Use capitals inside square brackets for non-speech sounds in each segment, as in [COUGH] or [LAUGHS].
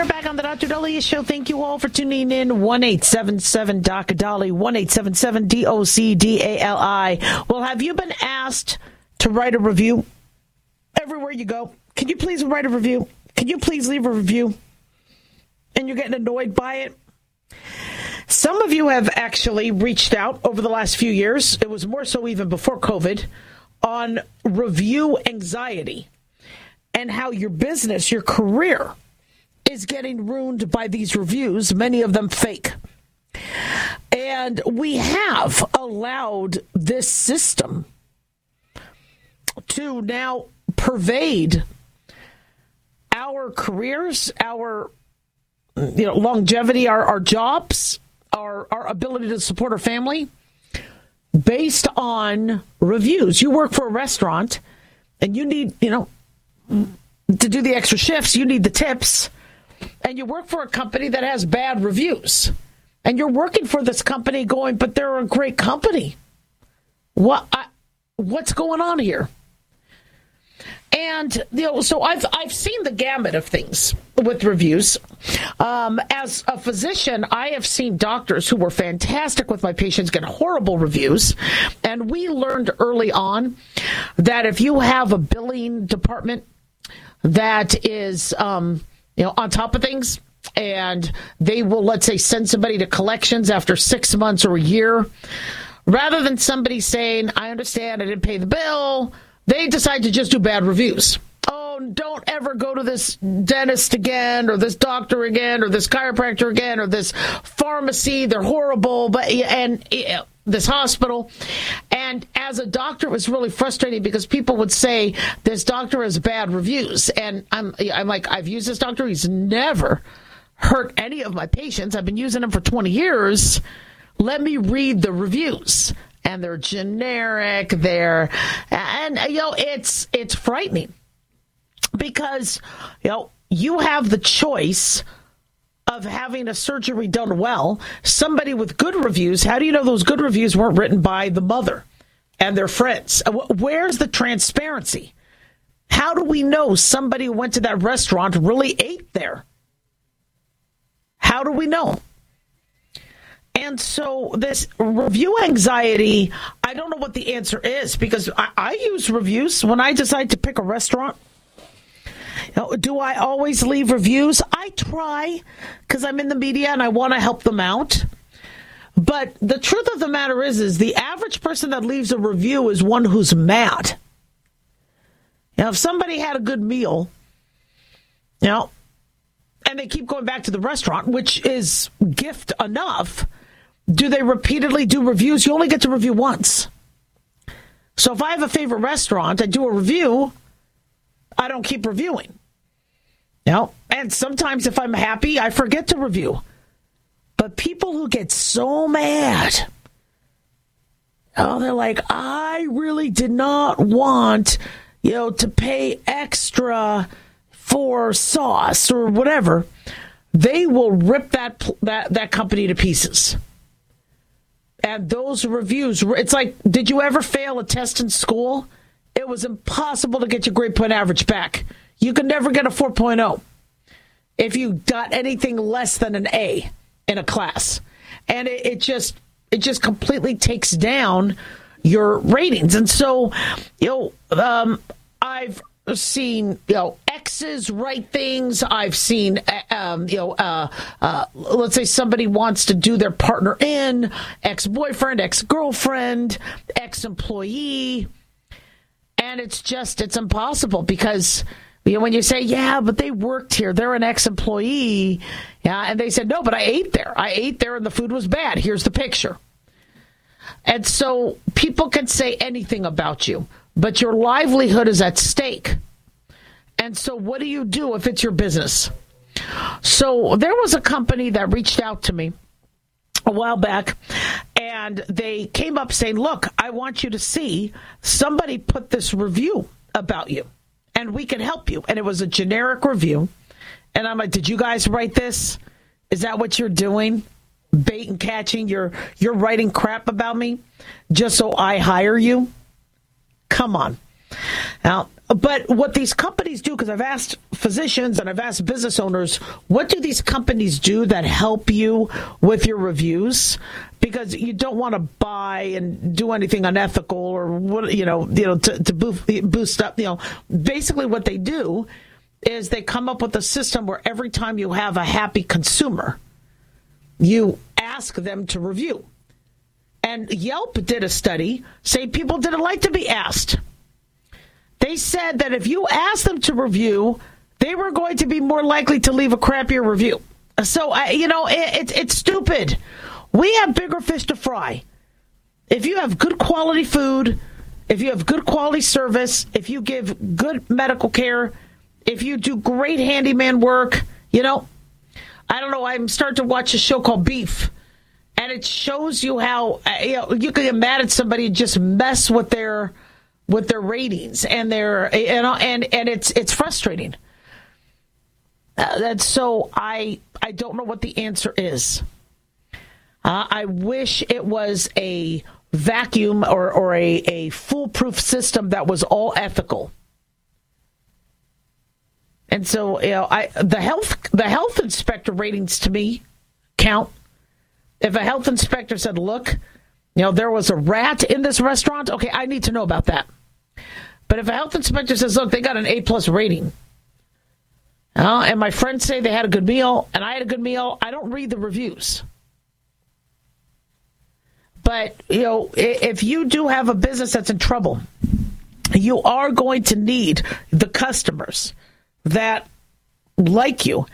are back on the Dr. Daliah Show. Thank you all for tuning in. One eight seven seven Doc Dolly. One eight seven seven D O C D A L I. Well, have you been asked to write a review everywhere you go? Can you please write a review? Can you please leave a review? And you're getting annoyed by it. Some of you have actually reached out over the last few years. It was more so even before COVID on review anxiety and how your business, your career, is getting ruined by these reviews, many of them fake. And we have allowed this system to now pervade our careers, our you know longevity, our, our jobs, our our ability to support our family based on reviews. You work for a restaurant and you need, you know, to do the extra shifts, you need the tips, and you work for a company that has bad reviews. And you're working for this company going, but they're a great company. What I, what's going on here? And you know, so I've I've seen the gamut of things with reviews. Um, as a physician, I have seen doctors who were fantastic with my patients get horrible reviews, and we learned early on that if you have a billing department that is, um, you know, on top of things, and they will let's say send somebody to collections after six months or a year, rather than somebody saying, "I understand, I didn't pay the bill." they decide to just do bad reviews. Don't ever go to this dentist again, or this doctor again, or this chiropractor again, or this pharmacy. They're horrible, but and uh, this hospital. And as a doctor, it was really frustrating because people would say this doctor has bad reviews, and I'm I'm like I've used this doctor. He's never hurt any of my patients. I've been using him for 20 years. Let me read the reviews and they're generic. They're and you know it's it's frightening because you know you have the choice of having a surgery done well. Somebody with good reviews. How do you know those good reviews weren't written by the mother and their friends? Uh, where's the transparency? How do we know somebody who went to that restaurant really ate there? How do we know? And so this review anxiety, I don't know what the answer is because I, I use reviews when I decide to pick a restaurant. Know, do I always leave reviews? I try because I'm in the media and I want to help them out. But the truth of the matter is, is the average person that leaves a review is one who's mad. Now, if somebody had a good meal, you know, and they keep going back to the restaurant, which is gift enough do they repeatedly do reviews? You only get to review once. So if I have a favorite restaurant, I do a review, I don't keep reviewing. You know, and sometimes if I'm happy, I forget to review. But people who get so mad, oh, they're like, I really did not want, you know, to pay extra for sauce or whatever. They will rip that that that company to pieces and those reviews, it's like, did you ever fail a test in school? It was impossible to get your grade point average back. You could never get a 4.0 if you got anything less than an A in a class. And it, it just it just completely takes down your ratings. And so, you know, um, I've seen you know exes write things. I've seen uh, um, you know uh, uh, let's say somebody wants to do their partner in ex boyfriend, ex girlfriend, ex employee, and it's just it's impossible because You know, when you say, yeah, but they worked here, they're an ex employee. Yeah. And they said, no, but I ate there. I ate there and the food was bad. Here's the picture. And so people can say anything about you, but your livelihood is at stake. And so what do you do if it's your business? So there was a company that reached out to me a while back and they came up saying, Look, I want you to see somebody put this review about you and we can help you. And it was a generic review. And I'm like, Did you guys write this? Is that what you're doing? Bait and catching? You're you're writing crap about me just so I hire you? Come on. Now, but what these companies do, because I've asked physicians and I've asked business owners, what do these companies do that help you with your reviews? Because you don't want to buy and do anything unethical or what you know, you know, to, to boost up. You know, basically what they do is they come up with a system where every time you have a happy consumer, you ask them to review. And Yelp did a study saying people didn't like to be asked. They said that if you asked them to review, they were going to be more likely to leave a crappier review. So, I, you know, it, it, it's stupid. We have bigger fish to fry. If you have good quality food, if you have good quality service, if you give good medical care, if you do great handyman work, you know, I don't know. I'm starting to watch a show called Beef, and it shows you how uh, you know you can get mad at somebody and just mess with their with their ratings and their know and and it's it's frustrating. Uh, so I I don't know what the answer is. Uh, I wish it was a vacuum or or a a foolproof system that was all ethical. And so you know I the health the health inspector ratings to me count. If a health inspector said, "Look, you know there was a rat in this restaurant," okay, I need to know about that. But if a health inspector says, look, they got an A plus rating, uh, and my friends say they had a good meal, and I had a good meal, I don't read the reviews. But, you know, if you do have a business that's in trouble, you are going to need the customers that like you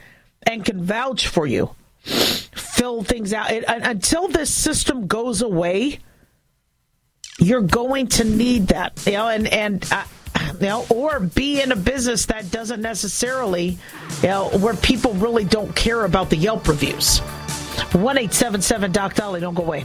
and can vouch for you, fill things out. It, until this system goes away, you're going to need that, you know, and and uh, you know, or be in a business that doesn't necessarily, you know, where people really don't care about the Yelp reviews. One eight seven seven Doc Dolly, don't go away.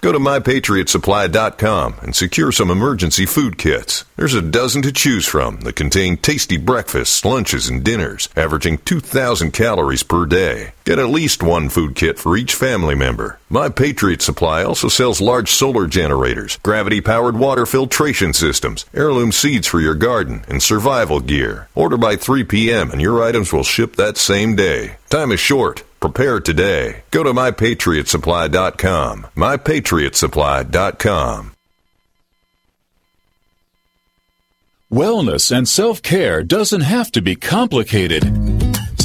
Go to mypatriotsupply.com and secure some emergency food kits. There's a dozen to choose from that contain tasty breakfasts, lunches, and dinners, averaging 2,000 calories per day. Get at least one food kit for each family member. My Patriot Supply also sells large solar generators, gravity powered water filtration systems, heirloom seeds for your garden, and survival gear. Order by 3 p.m. and your items will ship that same day. Time is short. Prepare today. Go to mypatriotsupply.com. Mypatriotsupply.com. Wellness and self care doesn't have to be complicated.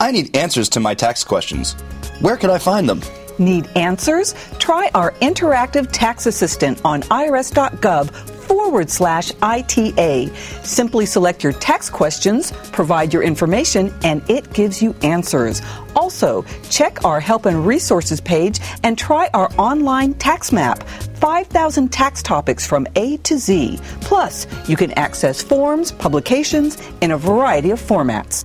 I need answers to my tax questions. Where can I find them? Need answers? Try our interactive tax assistant on irs.gov forward slash ITA. Simply select your tax questions, provide your information, and it gives you answers. Also, check our help and resources page and try our online tax map. 5,000 tax topics from A to Z. Plus, you can access forms, publications in a variety of formats.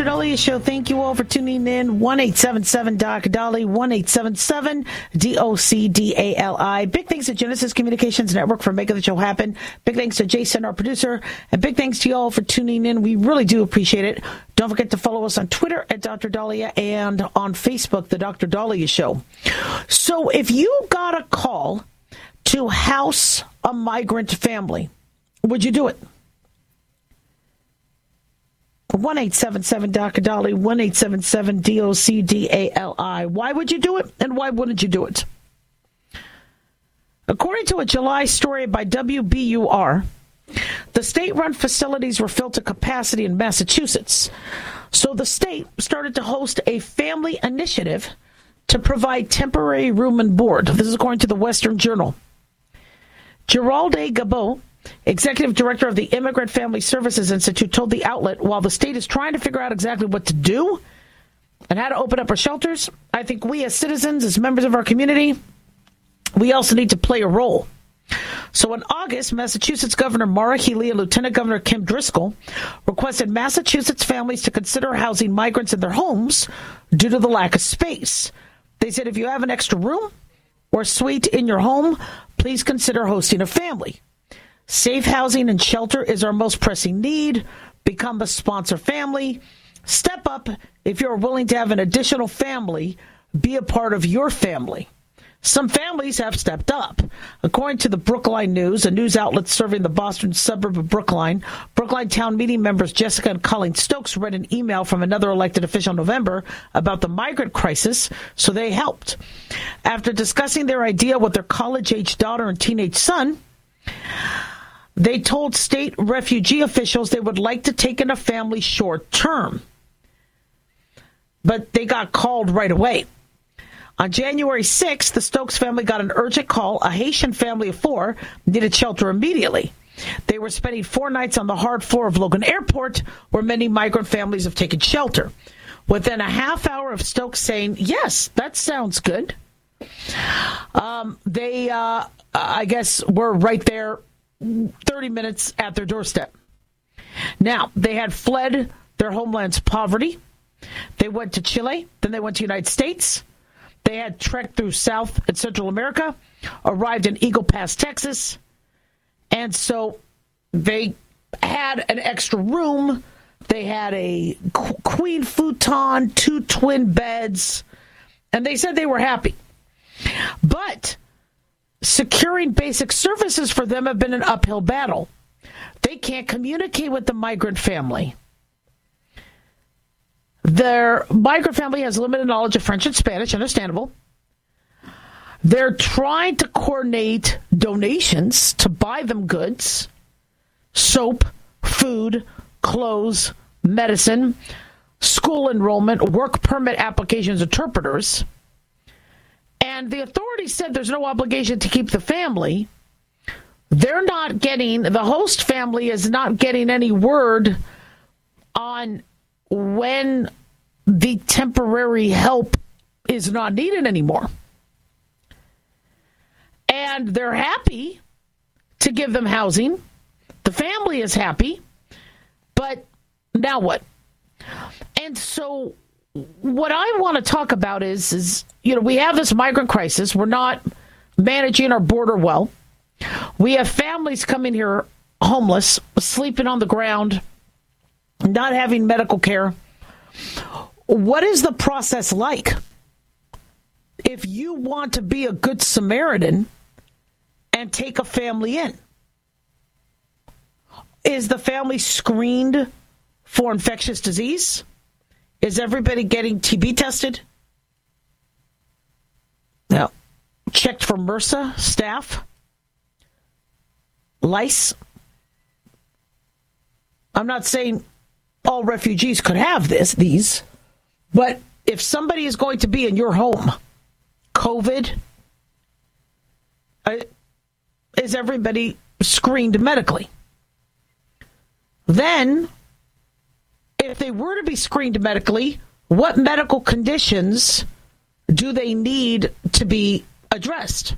Dr. Daliah Show. Thank you all for tuning in. 1 877 Doc Dolly, 1 877 D O C D A L I. Big thanks to Genesis Communications Network for making the show happen. Big thanks to Jason, our producer. And big thanks to you all for tuning in. We really do appreciate it. Don't forget to follow us on Twitter at Dr. Daliah and on Facebook, The Dr. Daliah Show. So if you got a call to house a migrant family, would you do it? One eight seven seven. Dolly, one eight seven seven D O C D A L I. Why would you do it, and why wouldn't you do it? According to a July story by WBUR, the state-run facilities were filled to capacity in Massachusetts, so the state started to host a family initiative to provide temporary room and board. This is according to the Western Journal. Geralde Gabeau executive director of the Immigrant Family Services Institute, told the outlet while the state is trying to figure out exactly what to do, and how to open up our shelters, I think we as citizens, as members of our community, we also need to play a role. So in August, Massachusetts Governor Maura Healey and Lieutenant Governor Kim Driscoll requested Massachusetts families to consider housing migrants in their homes due to the lack of space. They said if you have an extra room or suite in your home, please consider hosting a family. Safe housing and shelter is our most pressing need. Become a sponsor family. Step up if you're willing to have an additional family be a part of your family. Some families have stepped up. According to the Brookline News, a news outlet serving the Boston suburb of Brookline, Brookline town meeting members Jessica and Colleen Stokes read an email from another elected official in November about the migrant crisis, so they helped. After discussing their idea with their college age daughter and teenage son, they told state refugee officials they would like to take in a family short term. But they got called right away. On January 6th, the Stokes family got an urgent call. A Haitian family of four needed shelter immediately. They were spending four nights on the hard floor of Logan Airport, where many migrant families have taken shelter. Within a half hour of Stokes saying, Yes, that sounds good, um, they, uh, I guess, were right there 30 minutes at their doorstep. Now, they had fled their homeland's poverty. They went to Chile, then they went to the United States. They had trekked through South and Central America, arrived in Eagle Pass, Texas, and so they had an extra room. They had a queen futon, two twin beds, and they said they were happy. But securing basic services for them have been an uphill battle. They can't communicate with the migrant family. Their migrant family has limited knowledge of French and Spanish, understandable. They're trying to coordinate donations to buy them goods, soap, food, clothes, medicine, school enrollment, work permit applications, interpreters. And the authorities said there's no obligation to keep the family. They're not getting, the host family is not getting any word on when the temporary help is not needed anymore. And they're happy to give them housing. The family is happy. But now what? And so what I want to talk about is is you know, we have this migrant crisis. We're not managing our border well. We have families coming here homeless, sleeping on the ground, not having medical care. What is the process like? If you want to be a good Samaritan and take a family in, is the family screened for infectious disease? Is everybody getting TB tested? Now, checked for MRSA, staph, lice. I'm not saying all refugees could have this, these, but if somebody is going to be in your home, COVID, uh, is everybody screened medically? Then, if they were to be screened medically, what medical conditions do they need to be addressed?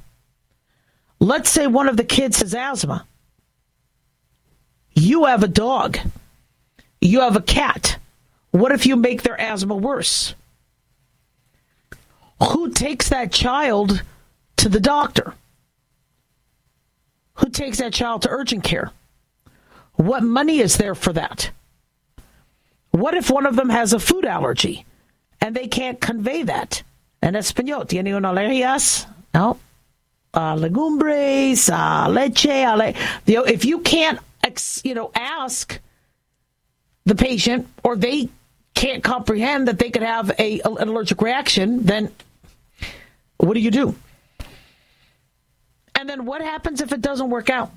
Let's say one of the kids has asthma. You have a dog. You have a cat. What if you make their asthma worse? Who takes that child to the doctor? Who takes that child to urgent care? What money is there for that? What if one of them has a food allergy and they can't convey that? En español, ¿tiene una alergias? No. Uh, legumbres, uh, leche, ale- know, if you can't, you know, ask the patient or they can't comprehend that they could have a, an allergic reaction, then what do you do? And then what happens if it doesn't work out?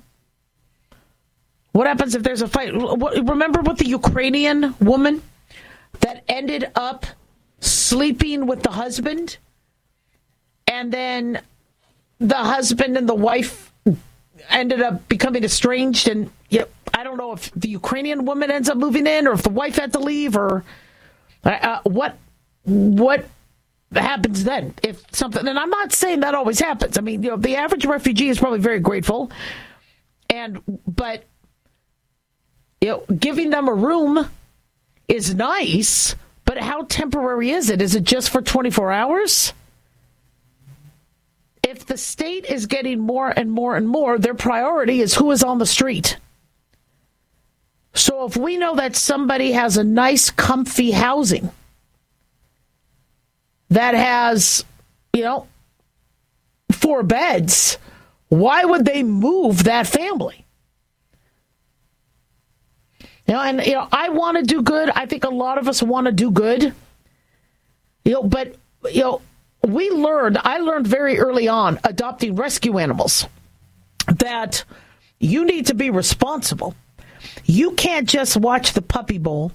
What happens if there's a fight? Remember what the Ukrainian woman that ended up sleeping with the husband, and then the husband and the wife ended up becoming estranged. And yep, I don't know if the Ukrainian woman ends up moving in, or if the wife had to leave, or uh, uh what what happens then if something and i'm not saying that always happens i mean you know the average refugee is probably very grateful and but you know giving them a room is nice but how temporary is it? Is it just for 24 hours? If the state is getting more and more and more their priority is who is on the street. So if we know that somebody has a nice comfy housing that has, you know, four beds, why would they move that family? You know, and you know, I want to do good. I think a lot of us want to do good. You know, but you know, we learned. I learned very early on adopting rescue animals that you need to be responsible. You can't just watch the puppy bowl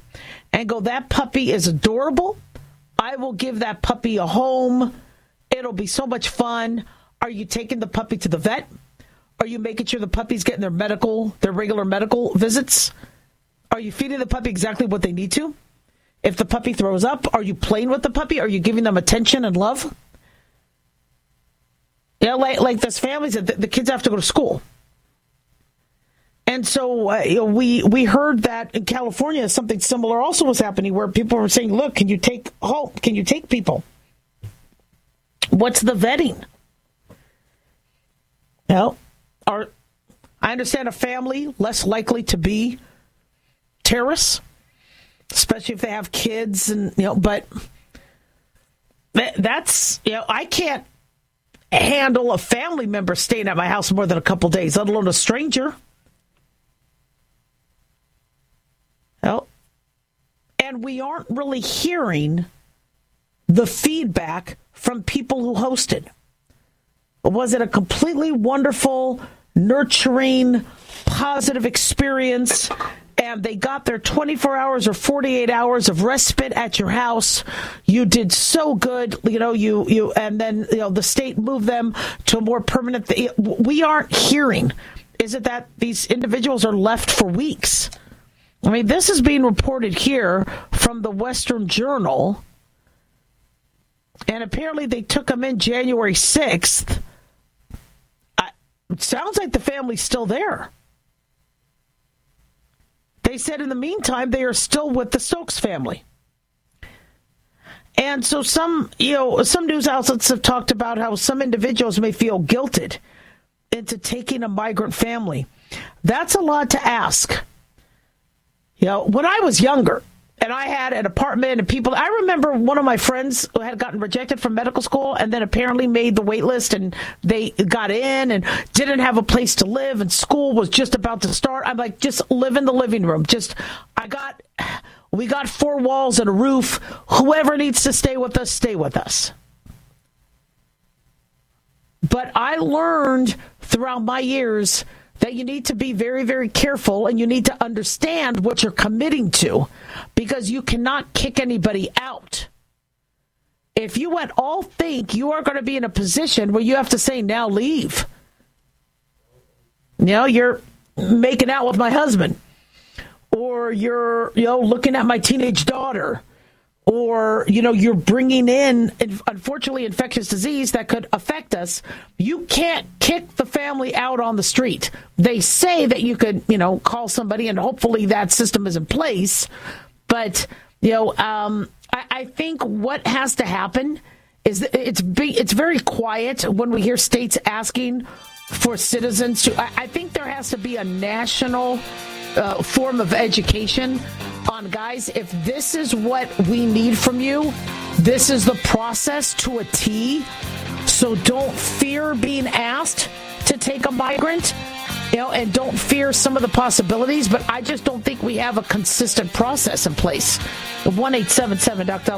and go, "That puppy is adorable." I will give that puppy a home. It'll be so much fun. Are you taking the puppy to the vet? Are you making sure the puppy's getting their medical, their regular medical visits? Are you feeding the puppy exactly what they need to? If the puppy throws up, are you playing with the puppy? Are you giving them attention and love? You know, like like this families that the, the kids have to go to school. And so uh, you know, we we heard that in California something similar also was happening, where people were saying, "Look, can you take home? Can you take people? What's the vetting?" Well, are I understand a family less likely to be terrorists, especially if they have kids, and you know, but that's you know, I can't handle a family member staying at my house more than a couple days, let alone a stranger. Well, and we aren't really hearing the feedback from people who hosted. Was it a completely wonderful, nurturing, positive experience? And they got their 24 hours or 48 hours of respite at your house. You did so good, you know. You you and then you know the state moved them to a more permanent. Th- we aren't hearing. Is it that these individuals are left for weeks? I mean, this is being reported here from the Western Journal. And apparently they took them in January 6th. I, it sounds like the family's still there. They said in the meantime they are still with the Stokes family. And so some, you know, some news outlets have talked about how some individuals may feel guilted into taking a migrant family. That's a lot to ask. You know, when I was younger and I had an apartment and people, I remember one of my friends who had gotten rejected from medical school and then apparently made the wait list and they got in and didn't have a place to live and school was just about to start. I'm like, just live in the living room. Just, I got, we got four walls and a roof. Whoever needs to stay with us, stay with us. But I learned throughout my years that you need to be very, very careful and you need to understand what you're committing to because you cannot kick anybody out. If you at all think you are going to be in a position where you have to say, now leave, know, you're making out with my husband, or you're, you know, looking at my teenage daughter, or you know you're bringing in unfortunately infectious disease that could affect us you can't kick the family out on the street. They say that you could you know call somebody and hopefully that system is in place but you know um, I, I, think what has to happen is it's be, it's very quiet when we hear states asking for citizens to I, I think there has to be a national uh, form of education on guys, if this is what we need from you, this is the process to a T. So don't fear being asked to take a migrant, you know, and don't fear some of the possibilities, but I just don't think we have a consistent process in place. 1 877 Dr.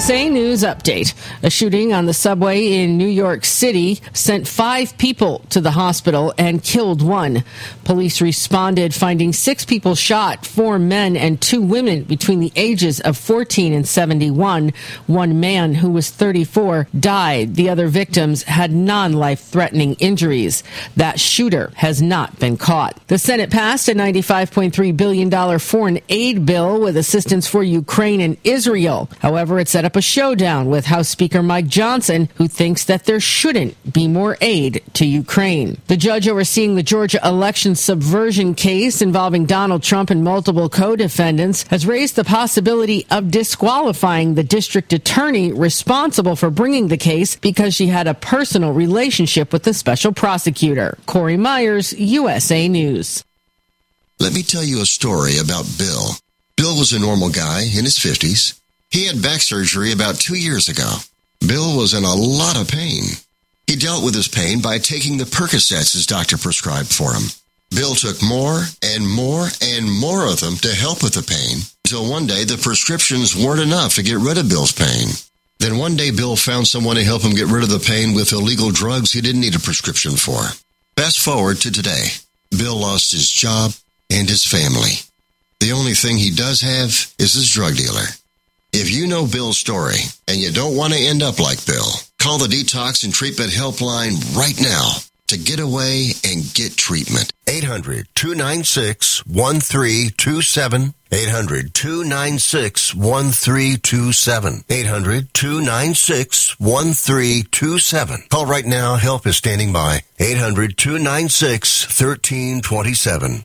USA News Update. A shooting on the subway in New York City sent five people to the hospital and killed one. Police responded, finding six people shot, four men and two women between the ages of 14 and 71. One man who was 34 died. The other victims had non life threatening injuries. That shooter has not been caught. The Senate passed a $95.3 billion foreign aid bill with assistance for Ukraine and Israel. However, it set up a showdown with House Speaker Mike Johnson, who thinks that there shouldn't be more aid to Ukraine. The judge overseeing the Georgia election subversion case involving Donald Trump and multiple co-defendants has raised the possibility of disqualifying the district attorney responsible for bringing the case because she had a personal relationship with the special prosecutor. Corey Myers, USA News. Let me tell you a story about Bill. Bill was a normal guy in his 50s. He had back surgery about two years ago. Bill was in a lot of pain. He dealt with his pain by taking the Percocets his doctor prescribed for him. Bill took more and more and more of them to help with the pain until one day the prescriptions weren't enough to get rid of Bill's pain. Then one day Bill found someone to help him get rid of the pain with illegal drugs he didn't need a prescription for. Fast forward to today. Bill lost his job and his family. The only thing he does have is his drug dealer. If you know Bill's story and you don't want to end up like Bill, call the Detox and Treatment Helpline right now to get away and get treatment. 800 296 1327. 800 296 1327. 800 296 1327. Call right now. Help is standing by. 800 296 1327.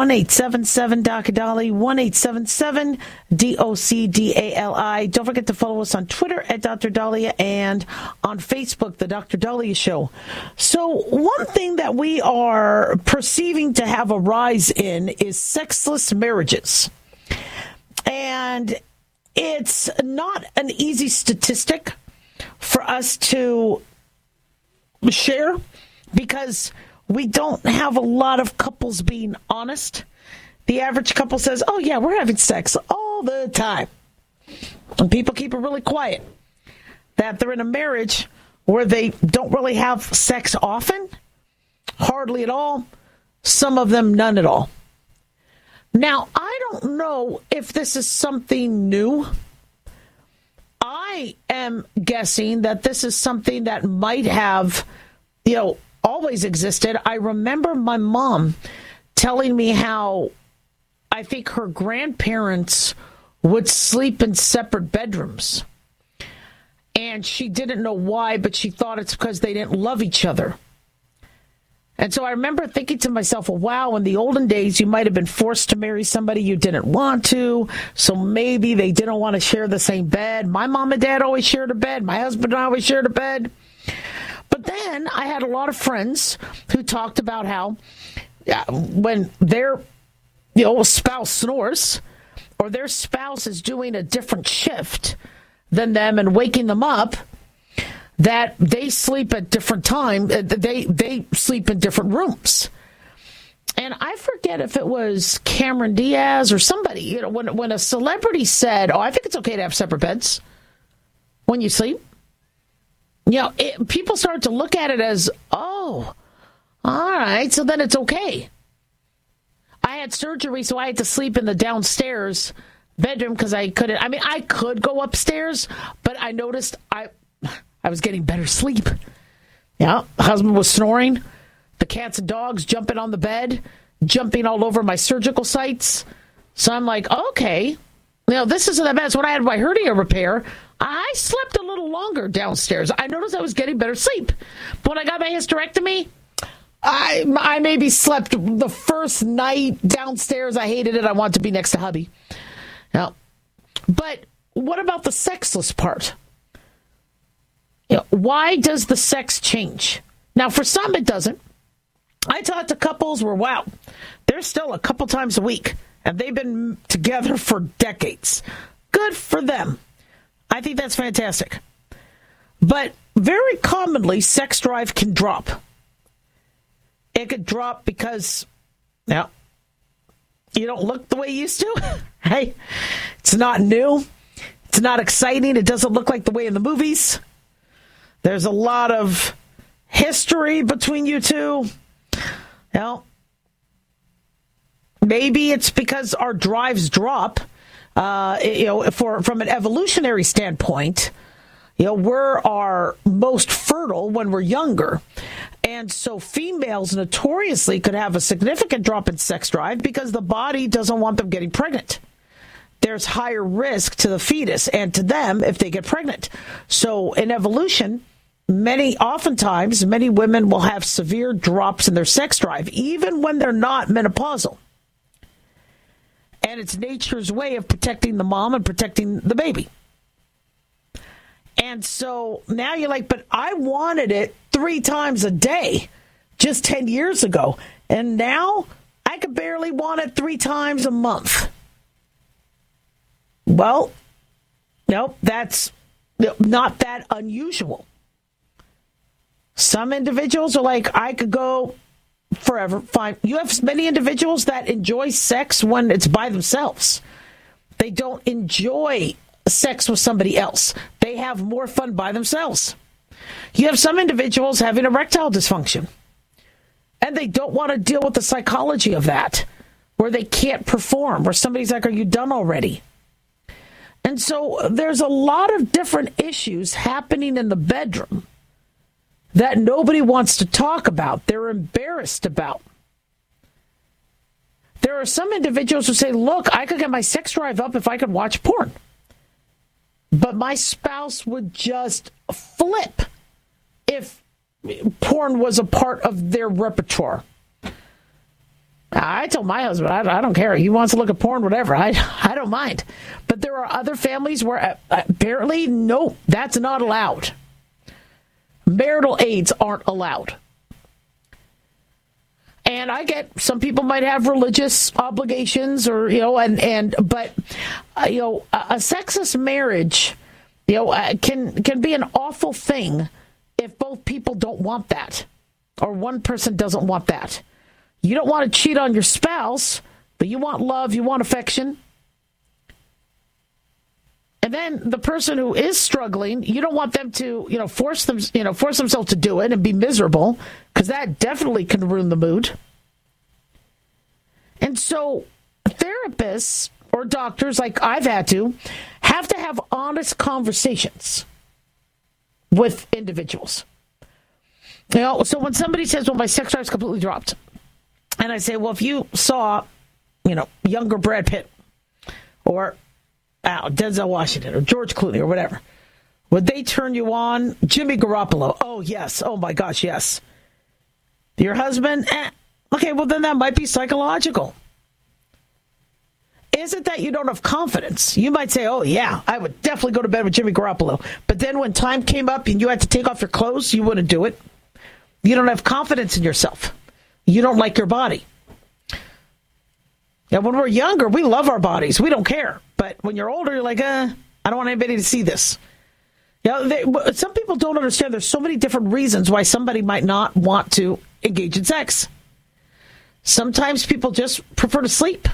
Tuning in. 1 877 Dr. Dolly, 1 877 D O C D A L I. Don't forget to follow us on Twitter at Dr. Daliah and on Facebook, The Dr. Daliah Show. So, one thing that we are perceiving to have a rise in is sexless marriages. And it's not an easy statistic for us to share because we don't have a lot of couples being honest. The average couple says, Oh, yeah, we're having sex all the time. And people keep it really quiet. That they're in a marriage where they don't really have sex often, hardly at all, some of them none at all. Now, I don't know if this is something new I am guessing that this is something that might have, you know, always existed. I remember my mom telling me how I think her grandparents would sleep in separate bedrooms. And she didn't know why, but she thought it's because they didn't love each other. And so I remember thinking to myself, well, wow, in the olden days, you might have been forced to marry somebody you didn't want to. So maybe they didn't want to share the same bed. My mom and dad always shared a bed. My husband and I always shared a bed. But then I had a lot of friends who talked about how yeah, when their you know, spouse snores or their spouse is doing a different shift than them and waking them up, that they sleep at different time. uh, They they sleep in different rooms. And I forget if it was Cameron Diaz or somebody, you know, when when a celebrity said, "Oh, I think it's okay to have separate beds when you sleep." You know, it, people start to look at it as, "Oh, all right, so then it's okay." I had surgery, so I had to sleep in the downstairs bedroom because I couldn't. I mean, I could go upstairs, but I noticed I I was getting better sleep. Yeah, husband was snoring, the cats and dogs jumping on the bed, jumping all over my surgical sites. So I'm like, okay, know, this isn't that bad. So when I had my hernia repair, I slept a little longer downstairs. I noticed I was getting better sleep. But when I got my hysterectomy, I I maybe slept the first night downstairs. I hated it. I wanted to be next to hubby. Now, but what about the sexless part? You know, why does the sex change? Now, for some, it doesn't. I talked to couples where, wow, they're still a couple times a week, and they've been together for decades. Good for them. I think that's fantastic. But very commonly, sex drive can drop. It could drop because, now, you don't look the way you used to, [LAUGHS] hey, It's not new. It's not exciting. It doesn't look like the way in the movies. There's a lot of history between you two. Now, maybe it's because our drives drop. Uh, you know, for from an evolutionary standpoint, you know, we're our most fertile when we're younger. And so females notoriously could have a significant drop in sex drive because the body doesn't want them getting pregnant. There's higher risk to the fetus and to them if they get pregnant. So in evolution, many oftentimes many women will have severe drops in their sex drive even when they're not menopausal. And it's nature's way of protecting the mom and protecting the baby. And so now you're like, but I wanted it three times a day just 10 years ago. And now I could barely want it three times a month. Well, nope, that's not that unusual. Some individuals are like, I could go forever. Fine. You have many individuals that enjoy sex when it's by themselves. They don't enjoy sex with somebody else. They have more fun by themselves. You have some individuals having erectile dysfunction, and they don't want to deal with the psychology of that, where they can't perform, where somebody's like, Are you done already? And so there's a lot of different issues happening in the bedroom that nobody wants to talk about. They're embarrassed about. There are some individuals who say, Look, I could get my sex drive up if I could watch porn. But my spouse would just flip if porn was a part of their repertoire. I told my husband, I, I, don't care. He wants to look at porn, whatever. I, [LAUGHS] I don't mind. But there are other families where uh, apparently, no, that's not allowed. Marital aids aren't allowed. And I get some people might have religious obligations or, you know, and, and, but, uh, you know, a, a sexless marriage, you know, uh, can, can be an awful thing if both people don't want that or one person doesn't want that. You don't want to cheat on your spouse, but you want love, you want affection. And then the person who is struggling, you don't want them to, you know, force them, you know, force themselves to do it and be miserable because that definitely can ruin the mood. And so therapists or doctors like I've had to have to have honest conversations with individuals. You know, so when somebody says, "Well, my sex drive's completely dropped," and I say, "Well, if you saw, you know, younger Brad Pitt or uh, Denzel Washington or George Clooney or whatever, would they turn you on? Jimmy Garoppolo? Oh yes. Oh my gosh, yes. Your husband? Eh. Okay, well then that might be psychological. Is it that you don't have confidence? You might say, "Oh yeah, I would definitely go to bed with Jimmy Garoppolo," but then when time came up and you had to take off your clothes, you wouldn't do it. You don't have confidence in yourself. You don't like your body. Now, when we're younger, we love our bodies. We don't care. But when you're older, you're like, uh, I don't want anybody to see this. You know, they, some people don't understand there's so many different reasons why somebody might not want to engage in sex. Sometimes people just prefer to sleep.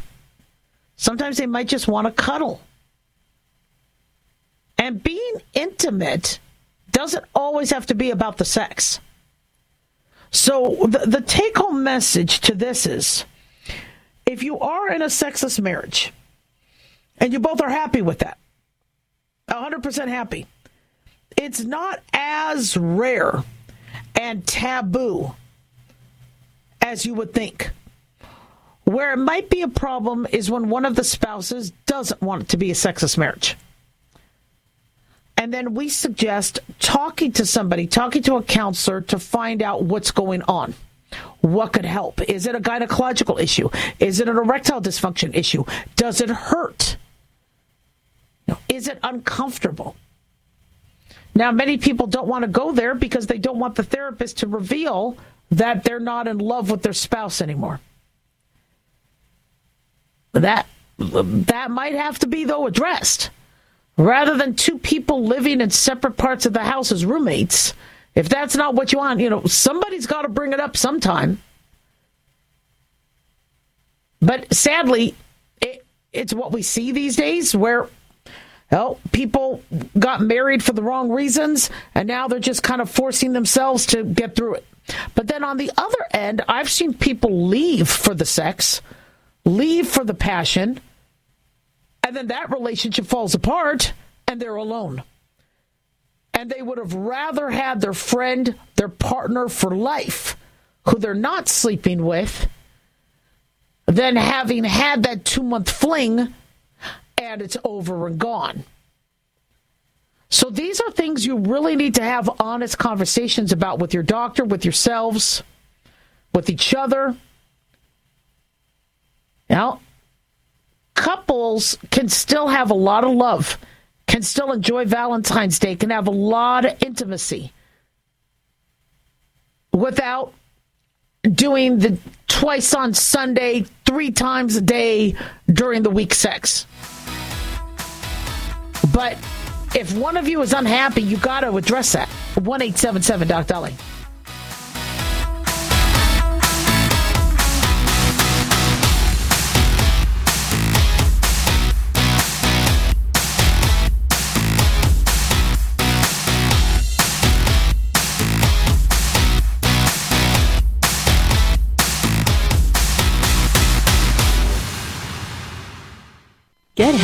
Sometimes they might just want to cuddle. And being intimate doesn't always have to be about the sex. So the, the take home message to this is if you are in a sexless marriage and you both are happy with that, 100% happy, it's not as rare and taboo as you would think. Where it might be a problem is when one of the spouses doesn't want it to be a sexless marriage. And then we suggest talking to somebody, talking to a counselor to find out what's going on. What could help? Is it a gynecological issue? Is it an erectile dysfunction issue? Does it hurt? Is it uncomfortable? Now, many people don't want to go there because they don't want the therapist to reveal that they're not in love with their spouse anymore. That that might have to be though addressed. Rather than two people living in separate parts of the house as roommates, if that's not what you want, you know, somebody's got to bring it up sometime. But sadly, it, it's what we see these days where well, people got married for the wrong reasons, and now they're just kind of forcing themselves to get through it. But then on the other end, I've seen people leave for the sex, leave for the passion, and then that relationship falls apart and they're alone. And they would have rather had their friend, their partner for life, who they're not sleeping with, than having had that two month fling and it's over and gone. So these are things you really need to have honest conversations about with your doctor, with yourselves, with each other. Now, couples can still have a lot of love, can still enjoy Valentine's Day, can have a lot of intimacy without doing the twice on Sunday, three times a day during the week sex. But if one of you is unhappy, you got to address that. 1 877 Doc Dolly.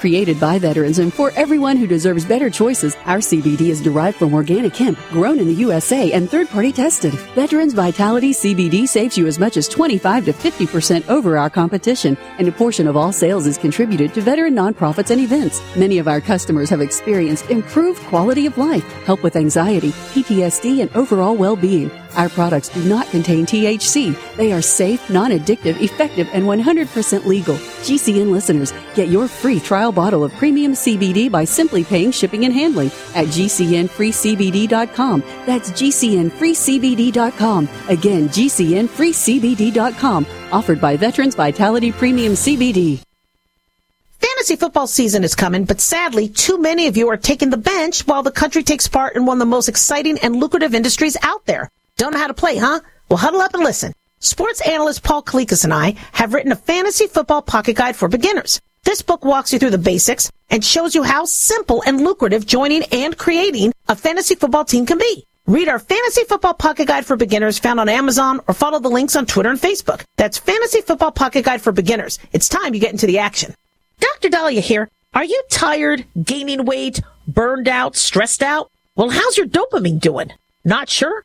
Created by veterans and for everyone who deserves better choices, our CBD is derived from organic hemp, grown in the USA and third party tested. Veterans Vitality CBD saves you as much as 25 to 50% over our competition, and a portion of all sales is contributed to veteran nonprofits and events. Many of our customers have experienced improved quality of life, help with anxiety, PTSD, and overall well being. Our products do not contain THC. They are safe, non addictive, effective, and 100% legal. GCN listeners, get your free trial bottle of premium CBD by simply paying shipping and handling at GCNFreeCBD.com. That's GCNFreeCBD.com. Again, GCNFreeCBD.com. Offered by Veterans Vitality Premium CBD. Fantasy football season is coming, but sadly, too many of you are taking the bench while the country takes part in one of the most exciting and lucrative industries out there. Don't know how to play, huh? Well, huddle up and listen. Sports analyst Paul Kalikas and I have written a fantasy football pocket guide for beginners. This book walks you through the basics and shows you how simple and lucrative joining and creating a fantasy football team can be. Read our Fantasy Football Pocket Guide for Beginners found on Amazon or follow the links on Twitter and Facebook. That's Fantasy Football Pocket Guide for Beginners. It's time you get into the action. Dr. Daliah here. Are you tired, gaining weight, burned out, stressed out? Well, how's your dopamine doing? Not sure?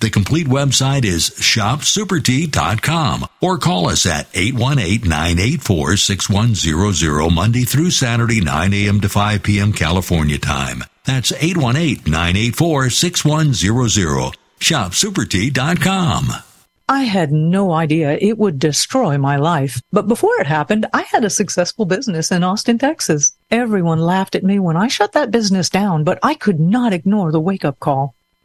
The complete website is shopsupertea.com or call us at 818-984-6100 Monday through Saturday 9 a.m. to 5 p.m. California time. That's 818-984-6100. ShopSuperTea.com. I had no idea it would destroy my life. But before it happened, I had a successful business in Austin, Texas. Everyone laughed at me when I shut that business down, but I could not ignore the wake up call.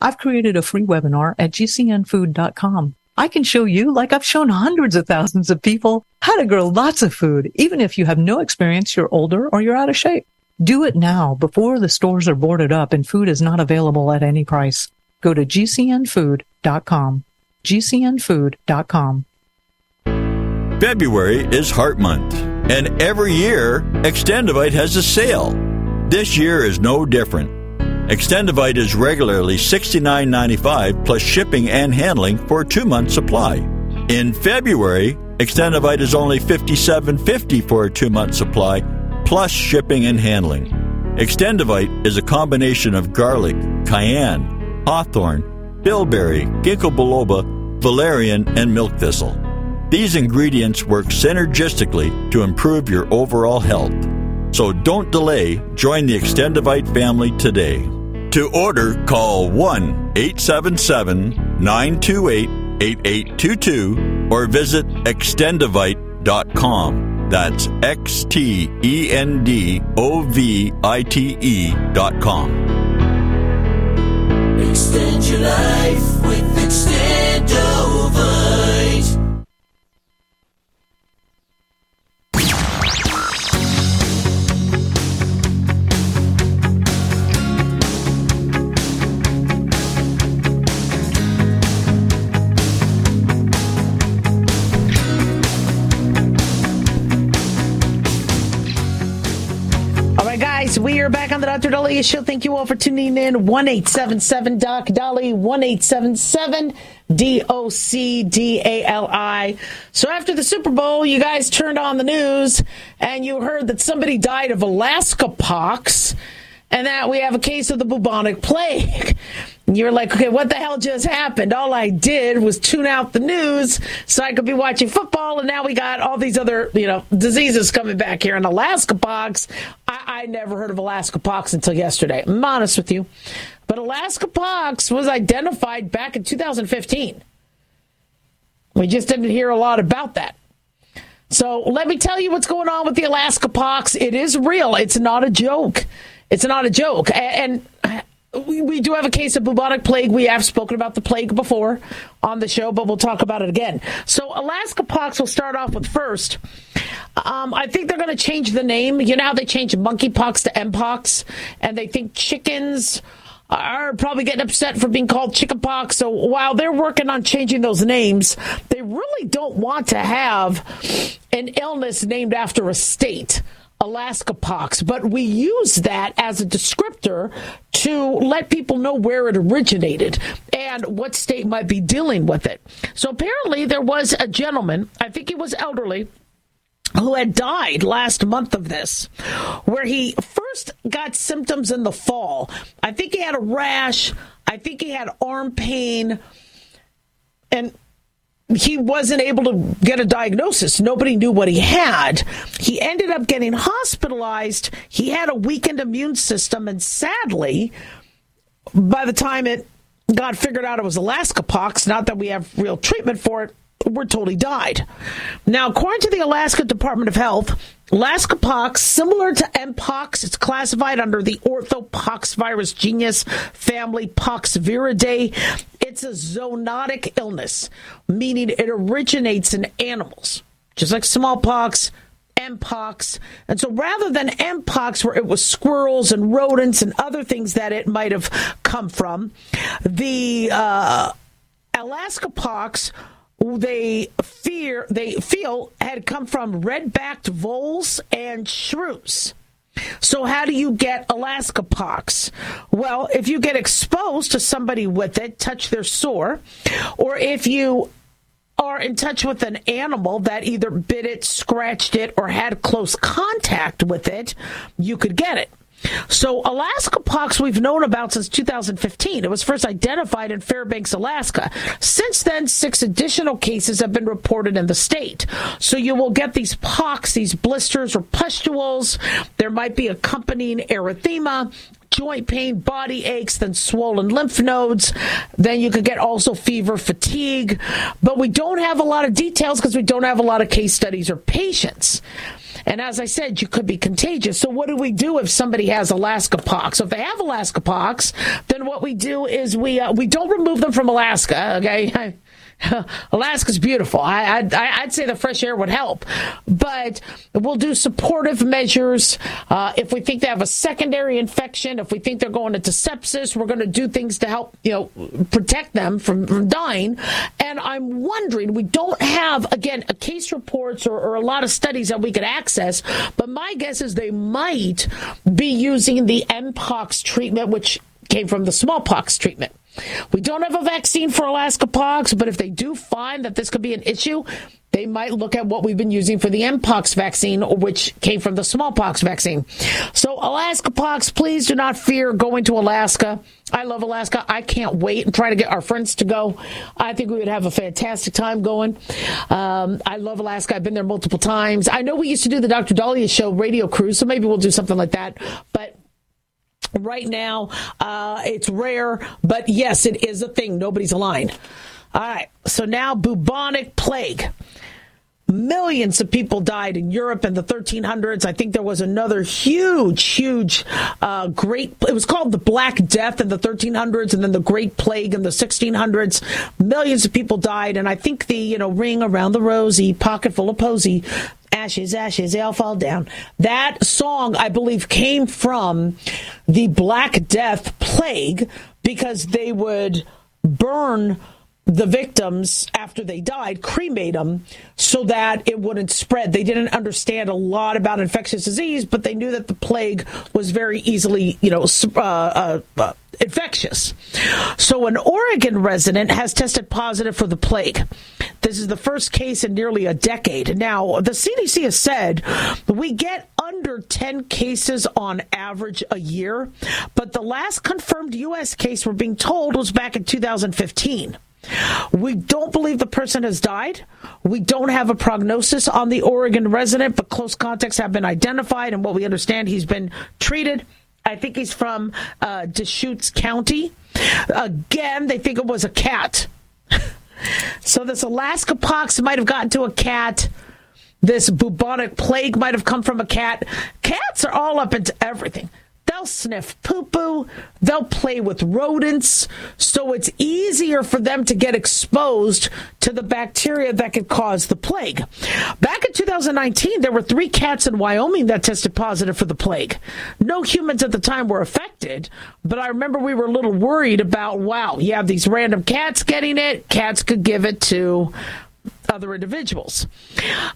I've created a free webinar at gcnfood.com. I can show you, like I've shown hundreds of thousands of people, how to grow lots of food, even if you have no experience, you're older, or you're out of shape. Do it now before the stores are boarded up and food is not available at any price. Go to gcnfood.com. gcnfood.com. February is Heart Month, and every year, Extendovite has a sale. This year is no different. Extendovite is regularly $69.95 plus shipping and handling for a two month supply. In February, Extendovite is only $57.50 for a two month supply plus shipping and handling. Extendovite is a combination of garlic, cayenne, hawthorn, bilberry, ginkgo biloba, valerian, and milk thistle. These ingredients work synergistically to improve your overall health. So don't delay, join the Extendovite family today. To order, call 1 877 928 8822 or visit extendovite.com. That's X T E N D O V I T E.com. Extend your life with Extendovite. We are back on the Dr. Dolly Show. Thank you all for tuning in. 1877 Doc Dolly, 1877 D O C D A L I. So after the Super Bowl, you guys turned on the news and you heard that somebody died of Alaska pox and that we have a case of the bubonic plague. And you're like, okay, what the hell just happened? All I did was tune out the news so I could be watching football, and now we got all these other, you know, diseases coming back here. And Alaska pox, I, I never heard of Alaska pox until yesterday. I'm honest with you. But Alaska pox was identified back in 2015. We just didn't hear a lot about that. So let me tell you what's going on with the Alaska pox. It is real. It's not a joke. It's not a joke. And we, do have a case of bubonic plague. We have spoken about the plague before on the show, but we'll talk about it again. So, Alaska pox will start off with first. Um, I think they're going to change the name. You know how they changed monkeypox to mpox, and they think chickens are probably getting upset for being called chickenpox. So while they're working on changing those names, they really don't want to have an illness named after a state. Alaska pox, but we use that as a descriptor to let people know where it originated and what state might be dealing with it. So apparently there was a gentleman, I think he was elderly, who had died last month of this, where he first got symptoms in the fall. I think he had a rash. I think he had arm pain. And he wasn't able to get a diagnosis. Nobody knew what he had. He ended up getting hospitalized. He had a weakened immune system. And sadly, by the time it got figured out it was Alaska pox, not that we have real treatment for it, we're told he died. Now, according to the Alaska Department of Health, Alaska pox, similar to mpox, it's classified under the orthopoxvirus genus family Poxviridae. It's a zoonotic illness, meaning it originates in animals, just like smallpox, mpox. And so rather than mpox, where it was squirrels and rodents and other things that it might have come from, the uh, Alaska pox they fear they feel had come from red-backed voles and shrews. So how do you get Alaska pox? Well, if you get exposed to somebody with it, touch their sore, or if you are in touch with an animal that either bit it, scratched it, or had close contact with it, you could get it. So, Alaska pox we've known about since 2015. It was first identified in Fairbanks, Alaska. Since then, six additional cases have been reported in the state. So, you will get these pox, these blisters or pustules. There might be accompanying erythema, joint pain, body aches, then swollen lymph nodes. Then you could get also fever, fatigue. But we don't have a lot of details because we don't have a lot of case studies or patients. And as I said, you could be contagious. So what do we do if somebody has Alaska pox? So if they have Alaska pox, then what we do is we uh, we don't remove them from Alaska. Okay. [LAUGHS] [LAUGHS] Alaska's beautiful. I, would I'd say the fresh air would help, but we'll do supportive measures. Uh, if we think they have a secondary infection, if we think they're going into sepsis, we're going to do things to help, you know, protect them from, from dying. And I'm wondering, we don't have, again, case reports or, or a lot of studies that we could access, but my guess is they might be using the Mpox treatment, which came from the smallpox treatment. We don't have a vaccine for Alaska pox, but if they do find that this could be an issue, they might look at what we've been using for the Mpox vaccine, which came from the smallpox vaccine. So, Alaska pox, please do not fear going to Alaska. I love Alaska. I can't wait and try to get our friends to go. I think we would have a fantastic time going. Um, I love Alaska. I've been there multiple times. I know we used to do the Dr. Daliah show radio cruise, so maybe we'll do something like that. But right now. Uh, it's rare, but yes, it is a thing. Nobody's lying. All right. So now bubonic plague. Millions of people died in Europe in the 1300s. I think there was another huge, huge, uh, great. It was called the Black Death in the 1300s, and then the Great Plague in the 1600s. Millions of people died, and I think the you know ring around the rosy, pocket full of posy, ashes, ashes, they all fall down. That song, I believe, came from the Black Death plague because they would burn the victims after they died, cremate them so that it wouldn't spread. They didn't understand a lot about infectious disease, but they knew that the plague was very easily, you know, uh, uh, uh, infectious. So an Oregon resident has tested positive for the plague. This is the first case in nearly a decade. Now, the CDC has said we get under 10 cases on average a year, but the last confirmed U.S. case we're being told was back in 2015. We don't believe the person has died. We don't have a prognosis on the Oregon resident, but close contacts have been identified, and what we understand, he's been treated. I think he's from uh, Deschutes County. Again, they think it was a cat. [LAUGHS] so this Alaska pox might have gotten to a cat. This bubonic plague might have come from a cat. Cats are all up into everything. They'll sniff poo poo. They'll play with rodents. So it's easier for them to get exposed to the bacteria that could cause the plague. Back in 2019, there were three cats in Wyoming that tested positive for the plague. No humans at the time were affected, but I remember we were a little worried about wow, you have these random cats getting it. Cats could give it to other individuals.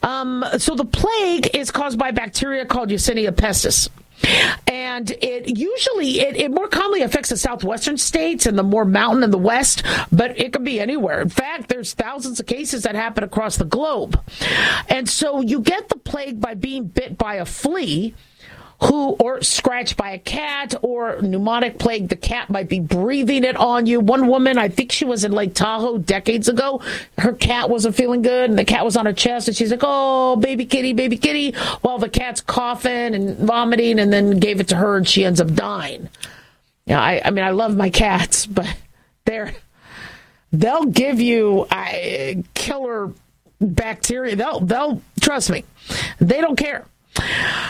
Um, so the plague is caused by bacteria called Yersinia pestis. And it usually, it, it, more commonly affects the southwestern states and the more mountain in the west, but it can be anywhere. In fact, there's thousands of cases that happen across the globe. And so you get the plague by being bit by a flea who or scratched by a cat or pneumonic plague the cat might be breathing it on you. One woman i think she was in lake tahoe decades ago. Her cat wasn't feeling good and the cat was on her chest and she's like oh baby kitty baby kitty while the cat's coughing and vomiting and then gave it to her and she ends up dying. Yeah i, I mean i love my cats [LAUGHS] but they're they'll give you uh, killer bacteria. They'll they'll trust me they don't care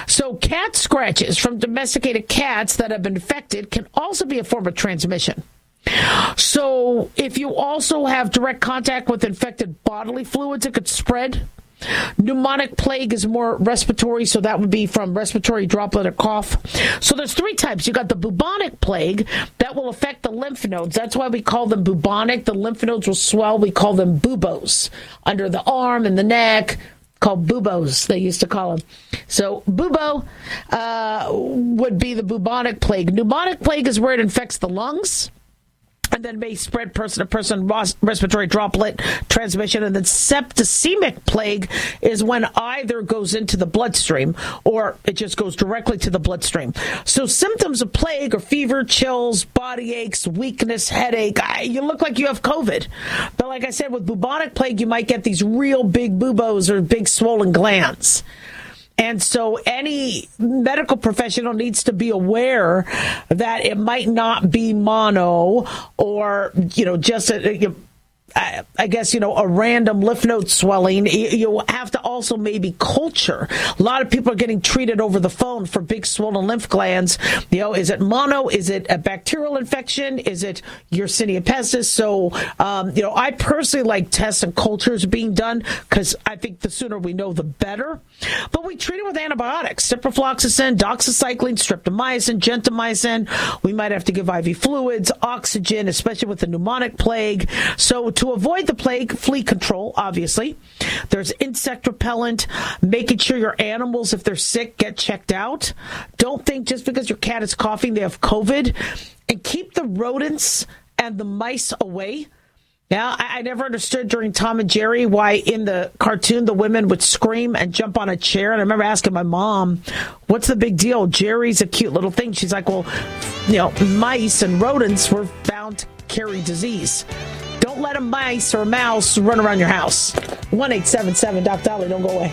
so, cat scratches from domesticated cats that have been infected can also be a form of transmission. So, if you also have direct contact with infected bodily fluids, it could spread. Pneumonic plague is more respiratory, so that would be from respiratory droplet or cough. So there's three types. You got the bubonic plague that will affect the lymph nodes. That's why we call them bubonic. The lymph nodes will swell. We call them buboes under the arm and the neck, called buboes, they used to call them. So, bubo uh, would be the bubonic plague. Pneumonic plague is where it infects the lungs and then may spread person to person respiratory droplet transmission. And then septicemic plague is when either goes into the bloodstream or it just goes directly to the bloodstream. So symptoms of plague are fever, chills, body aches, weakness, headache. You look like you have COVID. But like I said, with bubonic plague, you might get these real big buboes or big swollen glands. And so any medical professional needs to be aware that it might not be mono or, you know, just a, I guess, you know, a random lymph node swelling. You have to also maybe culture. A lot of people are getting treated over the phone for big swollen lymph glands. You know, is it mono? Is it a bacterial infection? Is it Yersinia pestis? So, um, you know, I personally like tests and cultures being done because I think the sooner we know, the better. But we treat it with antibiotics, ciprofloxacin, doxycycline, streptomycin, gentamicin. We might have to give IV fluids, oxygen, especially with the pneumonic plague. So to avoid the plague, flea control, obviously. There's insect repellent, making sure your animals, if they're sick, get checked out. Don't think just because your cat is coughing, they have COVID. And keep the rodents and the mice away. Yeah, I, I, never understood during Tom and Jerry why in the cartoon the women would scream and jump on a chair. And I remember asking my mom, "What's the big deal? Jerry's a cute little thing." She's like, "Well, you know, mice and rodents were found to carry disease." Don't let a mice or a mouse run around your house. 1 877 Doc Dolly, don't go away.